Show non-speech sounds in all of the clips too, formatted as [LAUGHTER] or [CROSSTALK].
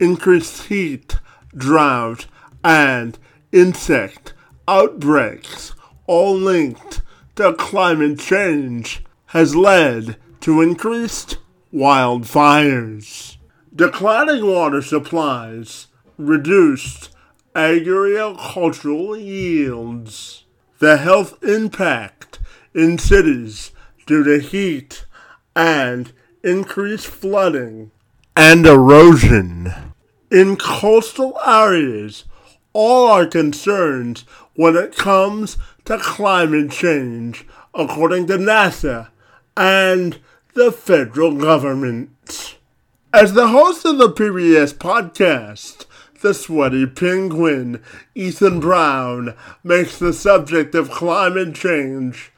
increased heat, drought, and insect outbreaks, all linked to climate change, has led to increased wildfires. Declining water supplies reduced agricultural yields. The health impact in cities due to heat and increased flooding and erosion. In coastal areas, all are concerned when it comes to climate change, according to NASA and the federal government. As the host of the PBS podcast, the sweaty penguin, Ethan Brown, makes the subject of climate change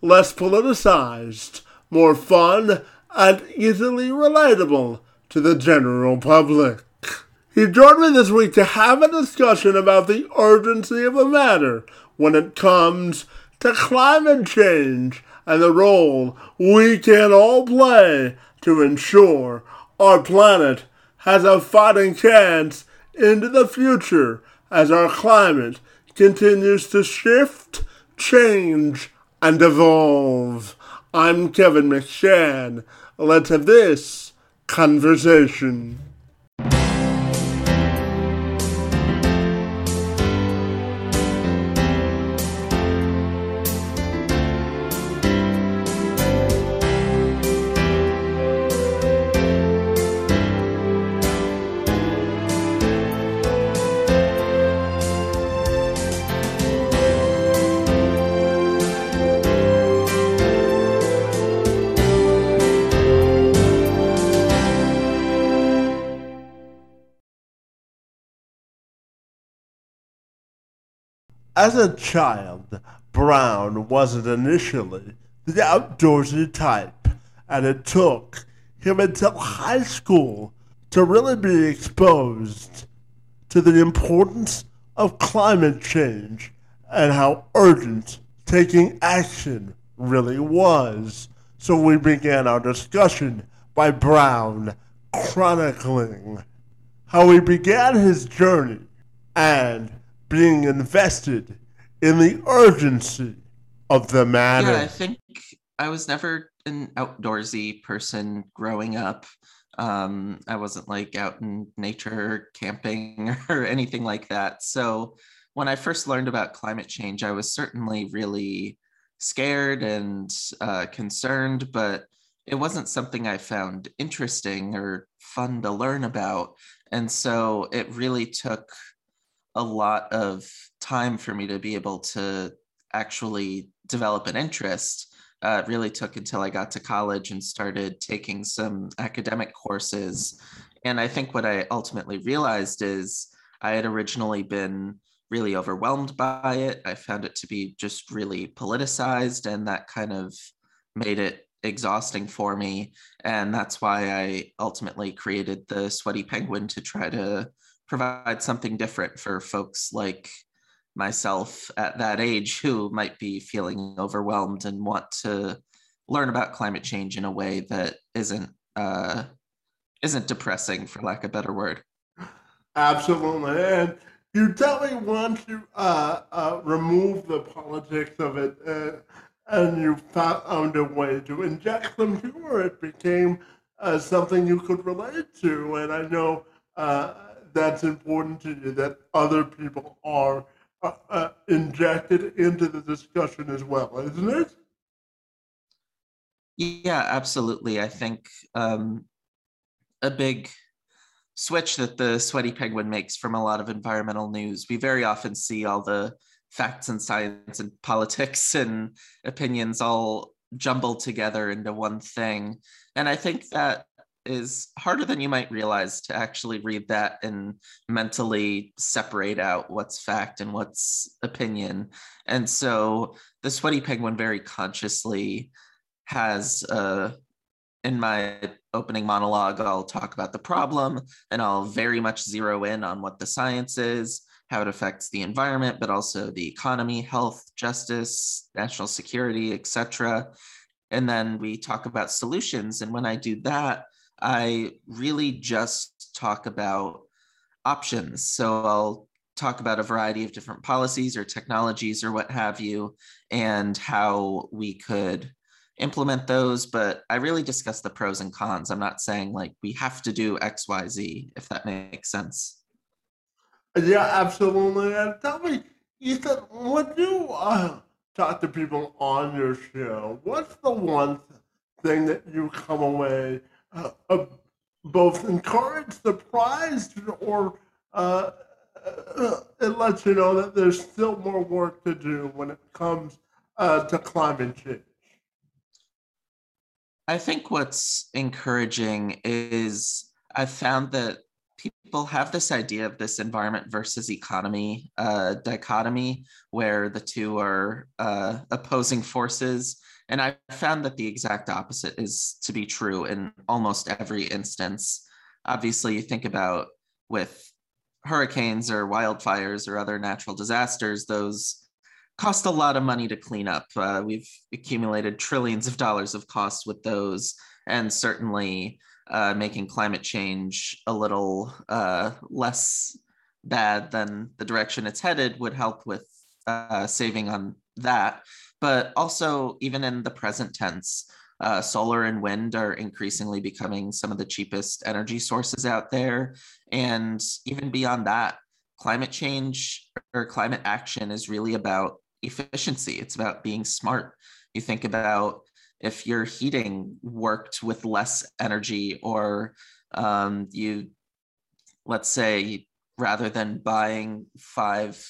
less politicized, more fun, and easily relatable to the general public. He joined me this week to have a discussion about the urgency of the matter when it comes to climate change and the role we can all play to ensure our planet has a fighting chance into the future as our climate continues to shift, change, and evolve. I'm Kevin McShann. Let's have this conversation. As a child, Brown wasn't initially the outdoorsy type, and it took him until high school to really be exposed to the importance of climate change and how urgent taking action really was. So we began our discussion by Brown chronicling how he began his journey and being invested in the urgency of the matter. Yeah, I think I was never an outdoorsy person growing up. Um, I wasn't like out in nature camping [LAUGHS] or anything like that. So when I first learned about climate change, I was certainly really scared and uh, concerned, but it wasn't something I found interesting or fun to learn about. And so it really took a lot of time for me to be able to actually develop an interest. Uh, it really took until I got to college and started taking some academic courses. And I think what I ultimately realized is I had originally been really overwhelmed by it. I found it to be just really politicized, and that kind of made it exhausting for me. And that's why I ultimately created the Sweaty Penguin to try to provide something different for folks like myself at that age who might be feeling overwhelmed and want to learn about climate change in a way that isn't uh, isn't depressing, for lack of a better word. Absolutely, and you definitely want to uh, uh, remove the politics of it, uh, and you found a way to inject some humor. It became uh, something you could relate to, and I know uh, that's important to you that other people are uh, uh, injected into the discussion as well, isn't it? Yeah, absolutely. I think um, a big switch that the Sweaty Penguin makes from a lot of environmental news. We very often see all the facts and science and politics [LAUGHS] and opinions all jumbled together into one thing. And I think that is harder than you might realize to actually read that and mentally separate out what's fact and what's opinion. And so the Sweaty Penguin very consciously has uh, in my opening monologue, I'll talk about the problem and I'll very much zero in on what the science is, how it affects the environment, but also the economy, health, justice, national security, etc. And then we talk about solutions. And when I do that, I really just talk about options. So I'll talk about a variety of different policies or technologies or what have you, and how we could implement those. But I really discuss the pros and cons. I'm not saying like we have to do X, Y, Z, if that makes sense. Yeah, absolutely. And tell me, Ethan, when you uh, talk to people on your show, what's the one thing that you come away uh, uh, both encouraged, surprised, or uh, uh, it lets you know that there's still more work to do when it comes uh, to climate change? I think what's encouraging is I've found that people have this idea of this environment versus economy uh, dichotomy where the two are uh, opposing forces. And I found that the exact opposite is to be true in almost every instance. Obviously, you think about with hurricanes or wildfires or other natural disasters, those cost a lot of money to clean up. Uh, we've accumulated trillions of dollars of costs with those. And certainly, uh, making climate change a little uh, less bad than the direction it's headed would help with uh, saving on that. But also, even in the present tense, uh, solar and wind are increasingly becoming some of the cheapest energy sources out there. And even beyond that, climate change or climate action is really about efficiency. It's about being smart. You think about if your heating worked with less energy or um, you let's say rather than buying five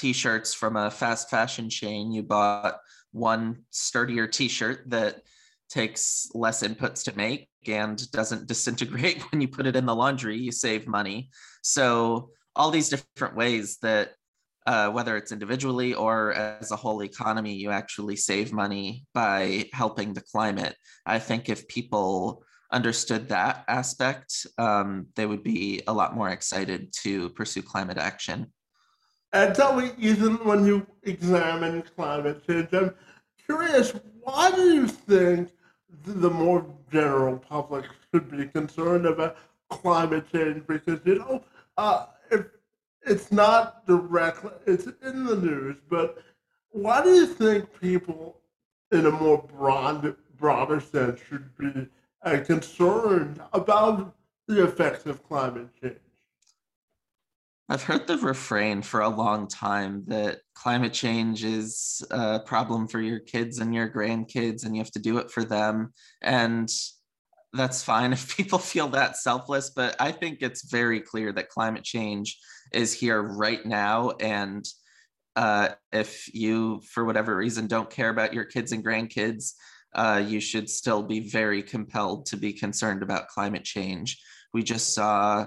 t-shirts from a fast fashion chain you bought one sturdier t-shirt that takes less inputs to make and doesn't disintegrate [LAUGHS] when you put it in the laundry you save money so all these different ways that uh, whether it's individually or as a whole economy, you actually save money by helping the climate. I think if people understood that aspect, um, they would be a lot more excited to pursue climate action. And tell me, Ethan, when you examine climate change, I'm curious, why do you think the more general public should be concerned about climate change? Because, you know, uh, if it's not directly, it's in the news, but why do you think people in a more broad, broader sense should be uh, concerned about the effects of climate change? I've heard the refrain for a long time that climate change is a problem for your kids and your grandkids, and you have to do it for them. And that's fine [LAUGHS] if people feel that selfless, but I think it's very clear that climate change is here right now. And uh, if you, for whatever reason, don't care about your kids and grandkids, uh, you should still be very compelled to be concerned about climate change. We just saw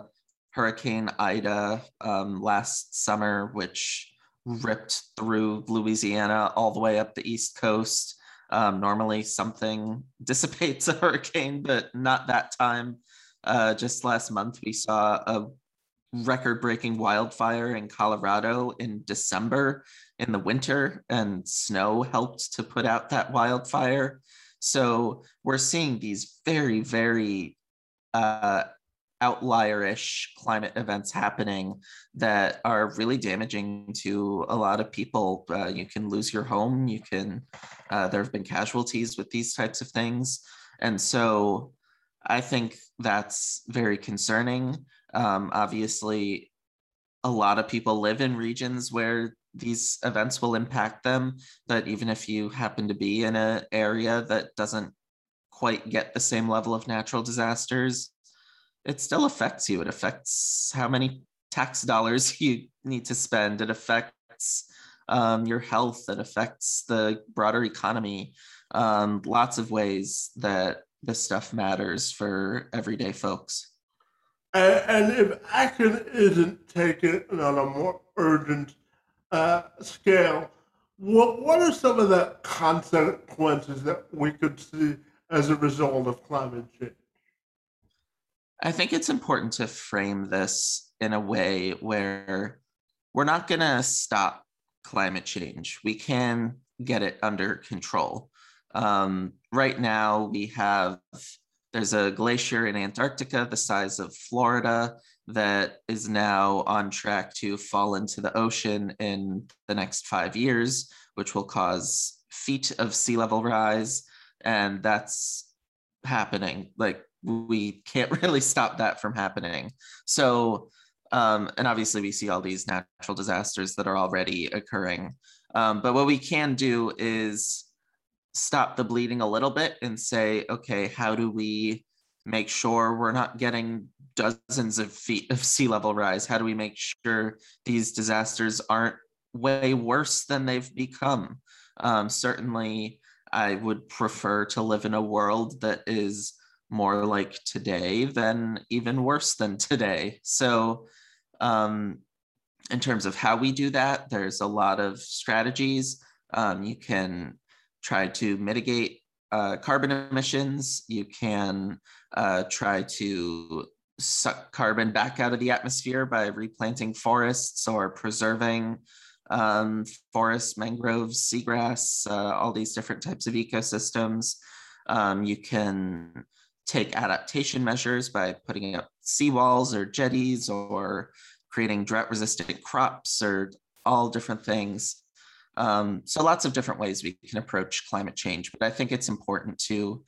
Hurricane Ida um, last summer, which ripped through Louisiana all the way up the East Coast. Um, normally, something [LAUGHS] dissipates a hurricane, but not that time. Uh, just last month, we saw a record breaking wildfire in Colorado in December in the winter, and snow helped to put out that wildfire. So we're seeing these very, very uh, outlierish climate events happening that are really damaging to a lot of people. Uh, you can lose your home. You can, uh, there have been casualties with these types of things. And so I think that's very concerning. Um, obviously, a lot of people live in regions where these events will impact them. But even if you happen to be in an area that doesn't quite get the same level of natural disasters, it still affects you. It affects how many tax dollars [LAUGHS] you need to spend. It affects um, your health. It affects the broader economy. Um, lots of ways that this stuff matters for everyday folks. And, and if action isn't taken on a more urgent uh, scale, what, what are some of the consequences that we could see as a result of climate change? I think it's important to frame this in a way where we're not going to stop climate change. We can get it under control. Um, right now, we have there's a glacier in Antarctica the size of Florida that is now on track to fall into the ocean in the next five years, which will cause feet of sea level rise. And that's happening. Like we can't [LAUGHS] really stop that from happening. So, um, and obviously we see all these natural disasters that are already occurring. Um, but what we can do is stop the bleeding a little bit and say, okay, how do we make sure we're not getting dozens of feet of sea level rise? How do we make sure these disasters aren't way worse than they've become? Um, certainly, I would prefer to live in a world that is more like today than even worse than today. So, um, in terms of how we do that, there's a lot of strategies. Um, you can try to mitigate uh, carbon emissions. You can uh, try to suck carbon back out of the atmosphere by replanting forests or preserving um, forests, mangroves, seagrass, uh, all these different types of ecosystems. Um, you can take adaptation measures by putting up seawalls or jetties or creating drought resistant crops or all different things. Um, so lots of different ways we can approach climate change, but I think it's important to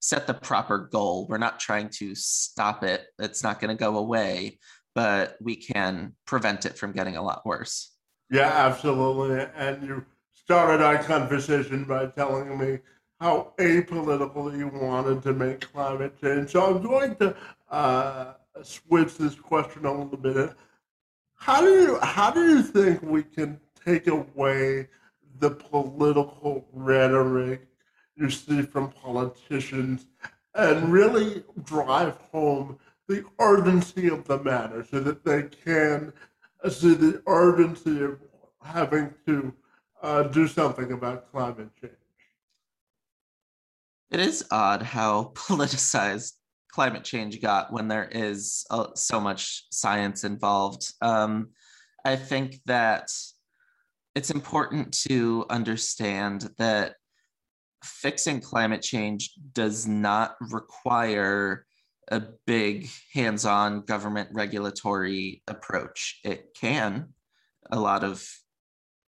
set the proper goal. We're not trying to stop it. It's not going to go away, but we can prevent it from getting a lot worse. Yeah, absolutely. And you started our conversation by telling me how apolitical you wanted to make climate change. So I'm going to uh, switch this question a little bit. How do you how do you think we can take away the political rhetoric you see from politicians and really drive home the urgency of the matter so that they can see the urgency of having to uh, do something about climate change. It is odd how [LAUGHS] politicized climate change got when there is uh, so much science involved. Um, I think that it's important to understand that fixing climate change does not require a big hands on government regulatory approach. It can. A lot of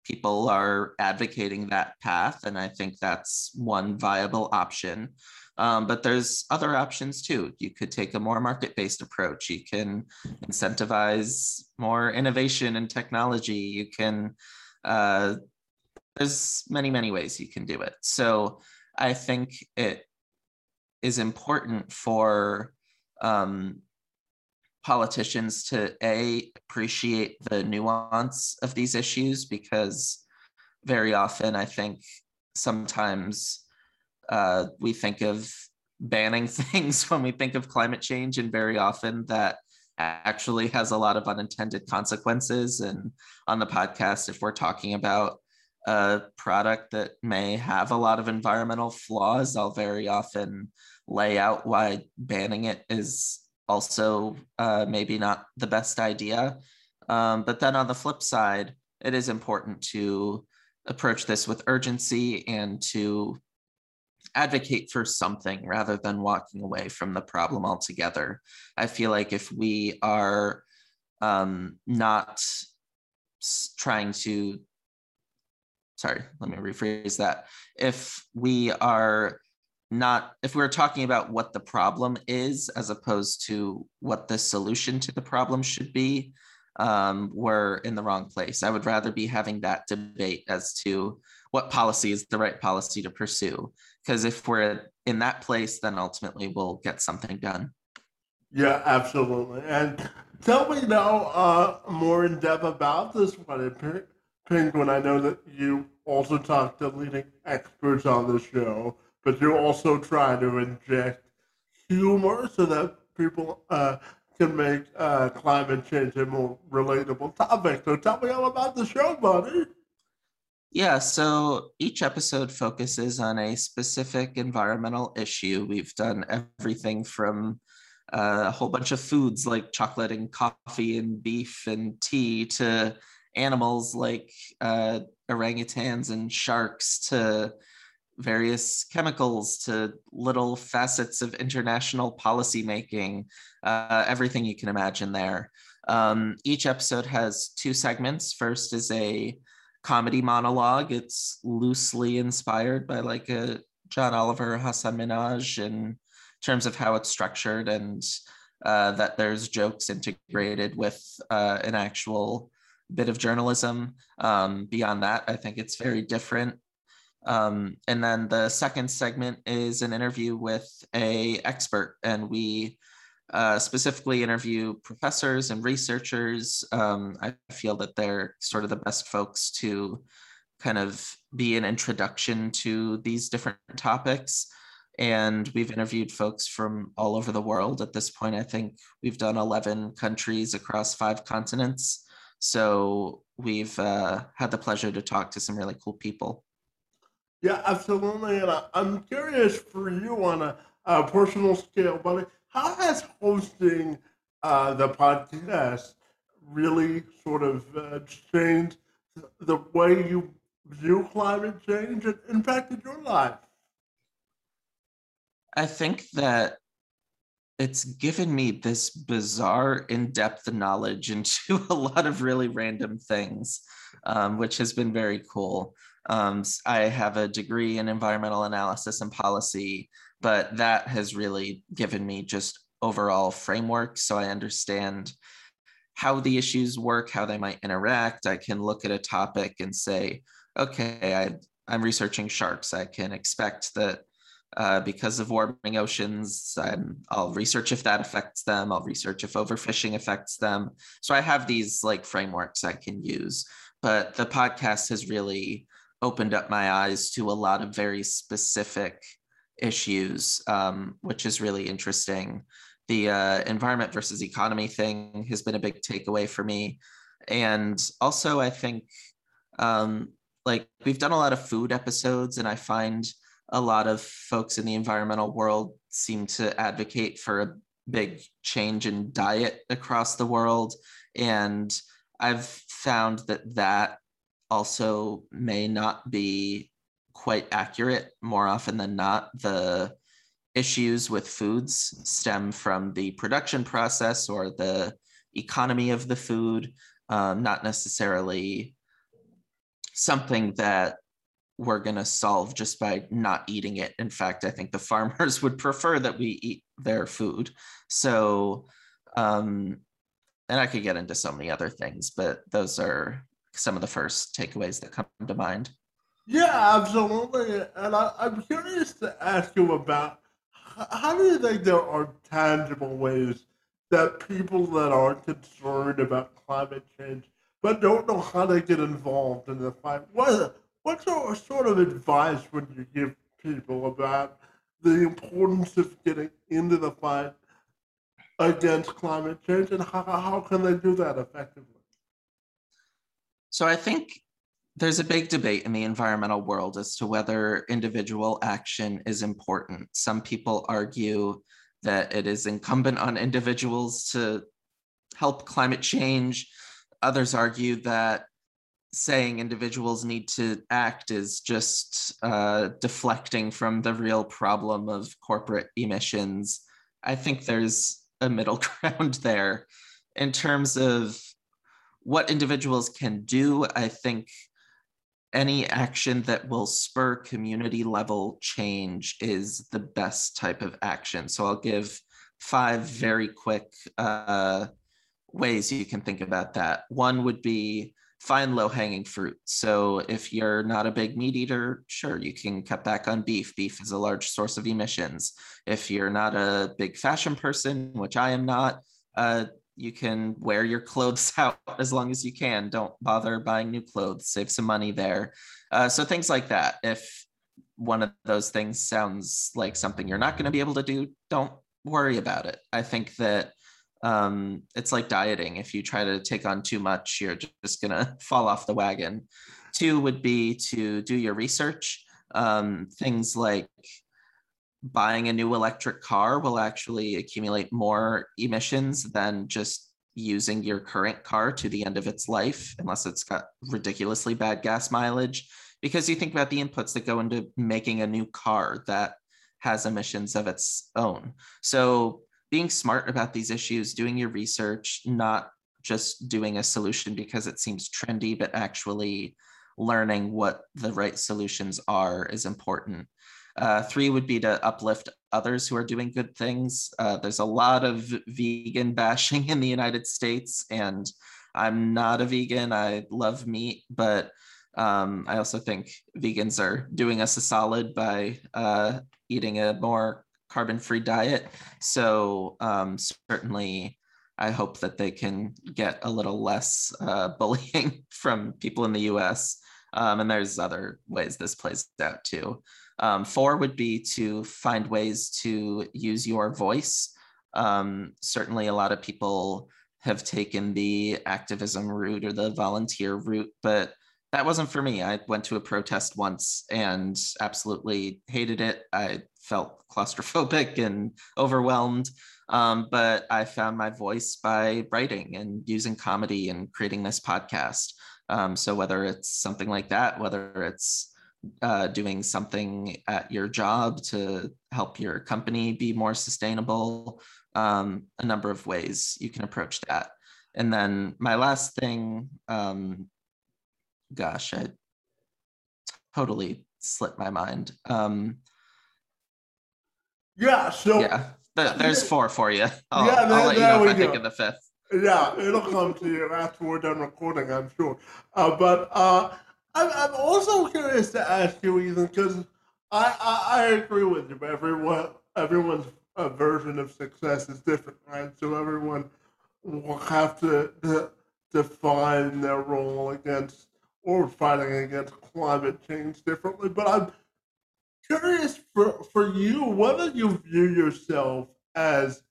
people are advocating that path, and I think that's one viable option. Um, but there's other options too. You could take a more market based approach. You can incentivize more innovation and technology. You can uh, there's many many ways you can do it so i think it is important for um, politicians to a appreciate the nuance of these issues because very often i think sometimes uh, we think of banning [LAUGHS] things when we think of climate change and very often that actually has a lot of unintended consequences. And on the podcast, if we're talking about a product that may have a lot of environmental flaws, I'll very often lay out why banning it is also uh, maybe not the best idea. Um, but then on the flip side, it is important to approach this with urgency and to advocate for something rather than walking away from the problem altogether. I feel like if we are um, not trying to, sorry, let me rephrase that. If we are not, if we're talking about what the problem is as opposed to what the solution to the problem should be, um, we're in the wrong place. I would rather be having that debate as to what policy is the right policy to pursue because if we're in that place then ultimately we'll get something done. Yeah absolutely. And tell me now uh, more in depth about this one penguin i know that you also talk to leading experts on the show but you also try to inject humor so that people uh, can make uh, climate change a more relatable topic so tell me all about the show buddy yeah, so each episode focuses on a specific environmental issue. We've done everything from uh, a whole bunch of foods like chocolate and coffee and beef and tea to animals like uh, orangutans and sharks to various chemicals to little facets of international policy making, uh, everything you can imagine there. Um, each episode has two segments. First is a comedy monologue. It's loosely inspired by like a John Oliver, Hasan Minhaj in terms of how it's structured and uh, that there's jokes integrated with uh, an actual bit of journalism. Um, beyond that, I think it's very different. Um, and then the second segment is an interview with a expert, and we uh, specifically interview professors and researchers. Um, I feel that they're sort of the best folks to kind of be an introduction to these different topics. And we've interviewed folks from all over the world. At this point, I think we've done 11 countries across five continents. So we've uh, had the pleasure to talk to some really cool people. Yeah, absolutely. And I, am curious for you on a, a personal scale, but how has hosting uh, the podcast really sort of uh, changed the way you view climate change and impacted your life? I think that it's given me this bizarre in-depth knowledge [LAUGHS] into a lot of really random things um, which has been very cool um, i have a degree in environmental analysis and policy but that has really given me just overall framework so i understand how the issues work how they might interact i can look at a topic and say okay I, i'm researching sharks i can expect that uh, because of warming oceans. I'll research if that affects them. I'll research if overfishing affects them. So I have these like frameworks I can use. But the podcast has really opened up my eyes to a lot of very specific issues, um, which is really interesting. The uh, environment versus economy thing has been a big takeaway for me. And also, I think um, like we've done a lot of food episodes, and I find a lot of folks in the environmental world seem to advocate for a big change in diet across the world. And I've found that that also may not be quite accurate more often than not. The issues with foods stem from the production process or the economy of the food, um, not necessarily something that we're going to solve just by not eating it. In fact, I think the [LAUGHS] farmers would prefer that we eat their food. So, um, and I could get into so many other things, but those are some of the first takeaways that come to mind. Yeah, absolutely. And I, am curious to ask you about how do you think there are tangible ways that people that are concerned about climate change but don't know how to get involved in the fight? What what sort of advice would you give people about the importance of getting into the fight against climate change and how, how can they do that effectively? So I think there's a big debate in the environmental world as to whether individual action is important. Some people argue that it is incumbent on individuals to help climate change. Others argue that saying individuals need to act is just uh, deflecting from the real problem of corporate emissions. I think there's a middle [LAUGHS] ground there. In terms of what individuals can do, I think any action that will spur community level change is the best type of action. So I'll give five very quick uh, ways you can think about that. One would be find low hanging fruit. So if you're not a big meat eater, sure, you can cut back on beef. Beef is a large source of emissions. If you're not a big fashion person, which I am not, uh, you can wear your clothes [LAUGHS] out as long as you can. Don't bother buying new clothes, save some money there. Uh, so things like that. If one of those things sounds like something you're not going to be able to do, don't worry about it. I think that um, it's like dieting. If you try to take on too much, you're just gonna [LAUGHS] fall off the wagon. Two would be to do your research. Um, things like buying a new electric car will actually accumulate more emissions than just using your current car to the end of its life, unless it's got ridiculously bad gas mileage. because you think about the inputs that go into making a new car that has emissions of its own. So being smart about these issues, doing your research, not just doing a solution because it seems trendy, but actually learning what the right solutions are is important. Uh, three would be to uplift others who are doing good things. Uh, there's a lot of vegan bashing in the United States, and I'm not a vegan. I love meat, but um, I also think vegans are doing us a solid by uh, eating a more carbon free diet. So, um, certainly, I hope that they can get a little less uh, [LAUGHS] bullying from people in the US. Um, and there's other ways this plays out too. Um, four would be to find ways to use your voice. Um, certainly, a lot of people have taken the activism route or the volunteer route, but that wasn't for me. I went to a protest once and absolutely hated it. I felt claustrophobic [LAUGHS] and overwhelmed. Um, but I found my voice by writing and using comedy and creating this podcast. Um, so whether it's something like that, whether it's uh, doing something at your job to help your company be more sustainable, um, a number of ways you can approach that. And then my last thing, um, gosh, I totally slipped my mind. Um, yeah, so yeah, there's [LAUGHS] four for you. I'll, yeah, there, I'll let you know if I go. think of the fifth. Yeah, it'll come to you after we're done recording, I'm sure. Uh, but uh, I'm, I'm also curious to ask you, Ethan, because I, I, I agree with you. Everyone everyone's uh, version of success is different, right? So everyone will have to, to define their role against or fighting against climate change differently. But I'm curious for, for you whether you view yourself as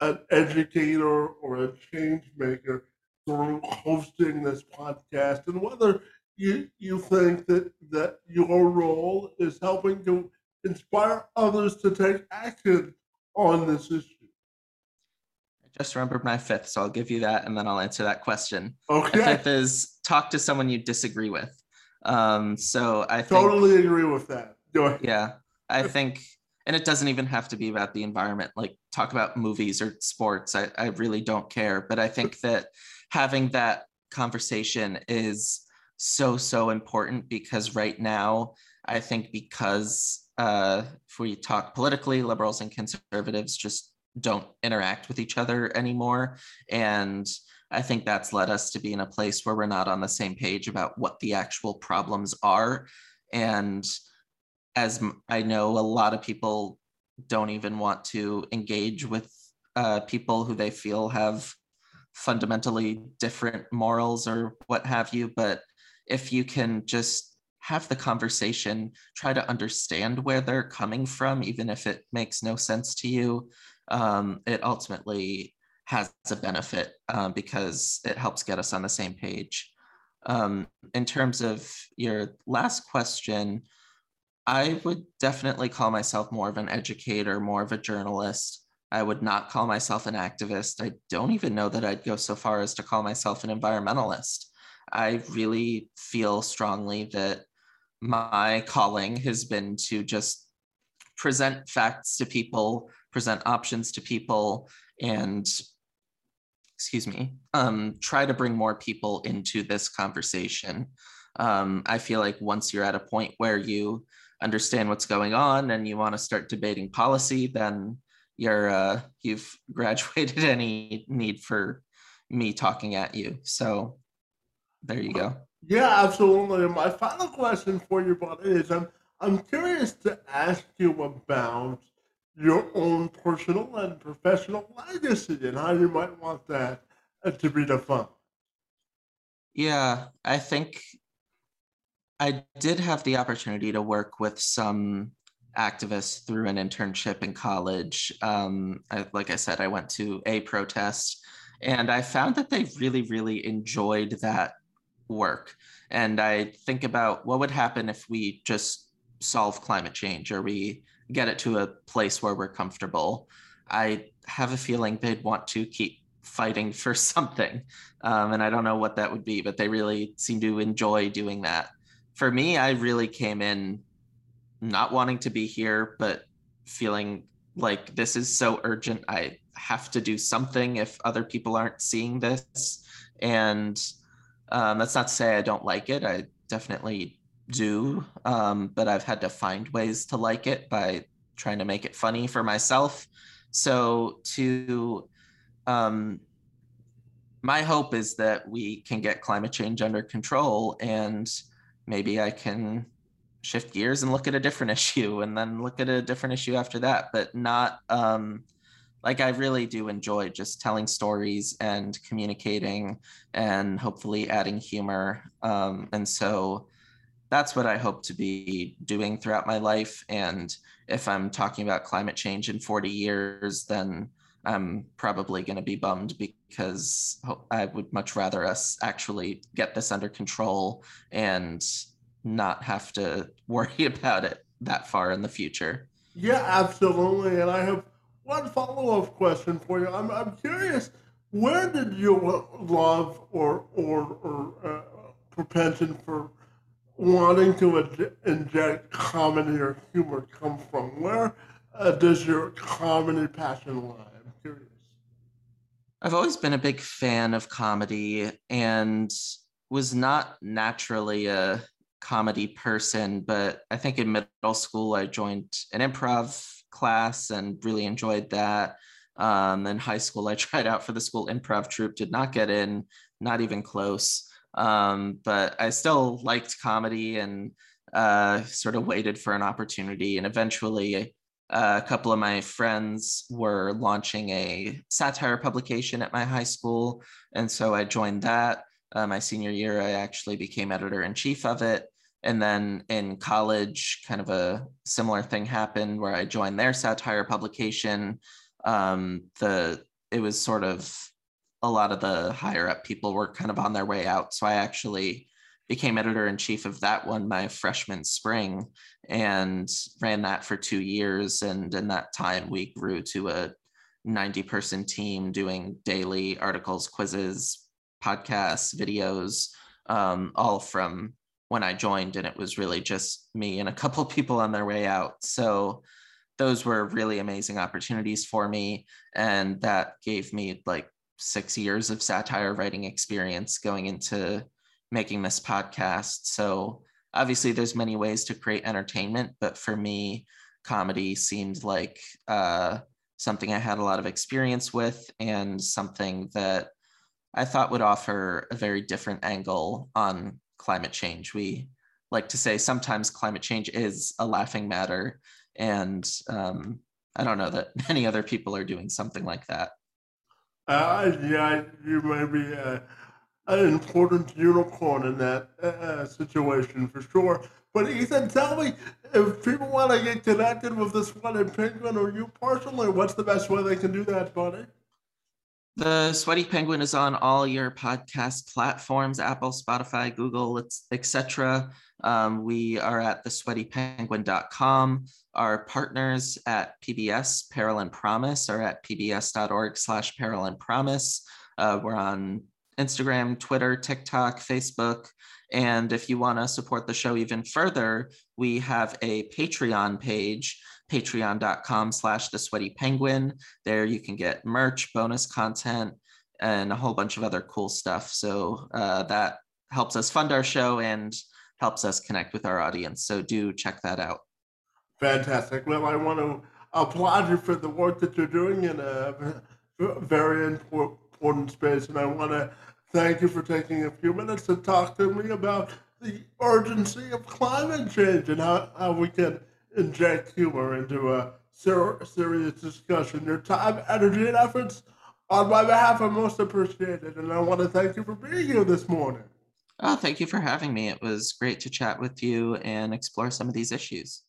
an educator or a change maker through hosting this podcast and whether you you think that that your role is helping to inspire others to take action on this issue? I just remembered my fifth so i'll give you that and then i'll answer that question. Okay. fifth is talk to someone you disagree with. Um so i totally agree with that. Yeah i think and it doesn't even have to be about the environment like talk about movies or sports. I, I really don't care but i think that having that conversation is so so important because right now i think because uh, if we talk politically liberals and conservatives just don't interact with each other anymore. And i think that's led us to be in a place where we're not on the same page about what the actual problems are. And as i know a lot of people don't even want to engage with uh, people who they feel have fundamentally different morals or what have you but if you can just have the conversation, try to understand where they're coming from, even if it makes no sense to you, um, it ultimately has a benefit um, because it helps get us on the same page. Um, in terms of your last question, I would definitely call myself more of an educator, more of a journalist. I would not call myself an activist. I don't even know that I'd go so far as to call myself an environmentalist. I really feel strongly that my calling has been to just present facts to people, present options to people, and excuse me, um, try to bring more people into this conversation. Um, I feel like once you're at a point where you understand what's going on and you want to start debating policy, then you're uh, you've [LAUGHS] graduated any need for me talking at you. So there you go. Yeah, absolutely. My final question for you, buddy, is I'm I'm curious to ask you about your own personal and professional legacy and how you might want that uh, to be defined. Yeah, I think I did have the opportunity to work with some activists through an internship in college. Um, I, like I said, I went to a protest and I found that they really, really enjoyed that work. And I think about what would happen if we just solve climate change or we get it to a place where we're comfortable. I have a feeling they'd want to keep fighting [LAUGHS] for something. Um, and I don't know what that would be, but they really seem to enjoy doing that. for me, I really came in not wanting to be here, but feeling like this is so urgent. I have to do something if other people aren't seeing this. And um, that's not to say I don't like it. I definitely do. Um, but I've had to find ways to like it by trying to make it funny for myself. So to um, my hope is that we can get climate change under control and maybe I can shift gears and look at a different [LAUGHS] issue and then look at a different issue after that, but not um, like I really do enjoy just telling stories and communicating and hopefully adding humor. Um, and so that's what I hope to be doing throughout my life. And if I'm talking about climate change in 40 years, then I'm probably going to be bummed because I would much rather us actually get this under control and not have to [LAUGHS] worry about it that far in the future. Yeah, absolutely. And I have one follow up question for you. I'm, I'm curious, where did your love or, or, or uh, propensity for wanting to inject comedy or humor come from? Where uh, does your comedy passion lie? I'm curious. I've always been a big fan of comedy and was not naturally a comedy person, but I think in middle school I joined an improv class and really enjoyed that. Um, in high school, I [LAUGHS] tried out for the school improv troupe, did not get in, not even close. Um, but I still liked comedy and uh, sort of waited for an opportunity. And eventually, a couple of my friends were launching a satire publication at my high school. And so I joined that. Uh, my senior year, I actually became editor in chief of it. And then in college, kind of a similar thing happened where I joined their satire publication. Um, the it was sort of a lot of the higher up people were kind of on their way out. So I actually became editor in chief of that one my freshman spring and ran that for two years. And in that time, we grew to a 90 person team doing daily articles, quizzes, podcasts, videos, um, all from when I joined. And it was really just me and a couple [LAUGHS] people on their way out. So those were really amazing opportunities for me. And that gave me like six years of satire writing experience going into making this podcast. So obviously there's many ways to create entertainment, but for me, comedy seemed like uh, something I had a lot of experience with and something that I thought would offer a very different angle on climate change. We like to say sometimes climate change is a laughing matter. And um, I don't know that [LAUGHS] many other people are doing something like that. Uh, yeah, you may be. Uh an important unicorn in that uh, situation for sure. But Ethan, tell me if people want to get connected with the Sweaty Penguin or you personally, what's the best way they can do that, buddy? The Sweaty Penguin is on all your podcast platforms: Apple, Spotify, Google, etc. Um, we are at thesweatypenguin.com. Our partners at PBS Peril and Promise are at pbs.org/slash Peril and Promise. Uh, we're on Instagram, Twitter, TikTok, Facebook. And if you want to support the show even further, we have a Patreon page, patreon.com slash the sweaty penguin. There you can get merch, bonus content, and a whole bunch of other cool stuff. So uh, that helps us fund our show and helps us connect with our audience. So do check that out. Fantastic. Well, I want to applaud you for the work that you're doing in a very important space. And I want to thank you for taking a few minutes to talk to me about the urgency of climate change and how, how we can inject humor into a ser- serious discussion. Your time, energy, and efforts on my behalf are most appreciated. And I want to thank you for being here this morning. Oh, thank you for having me. It was great to chat with you and explore some of these issues.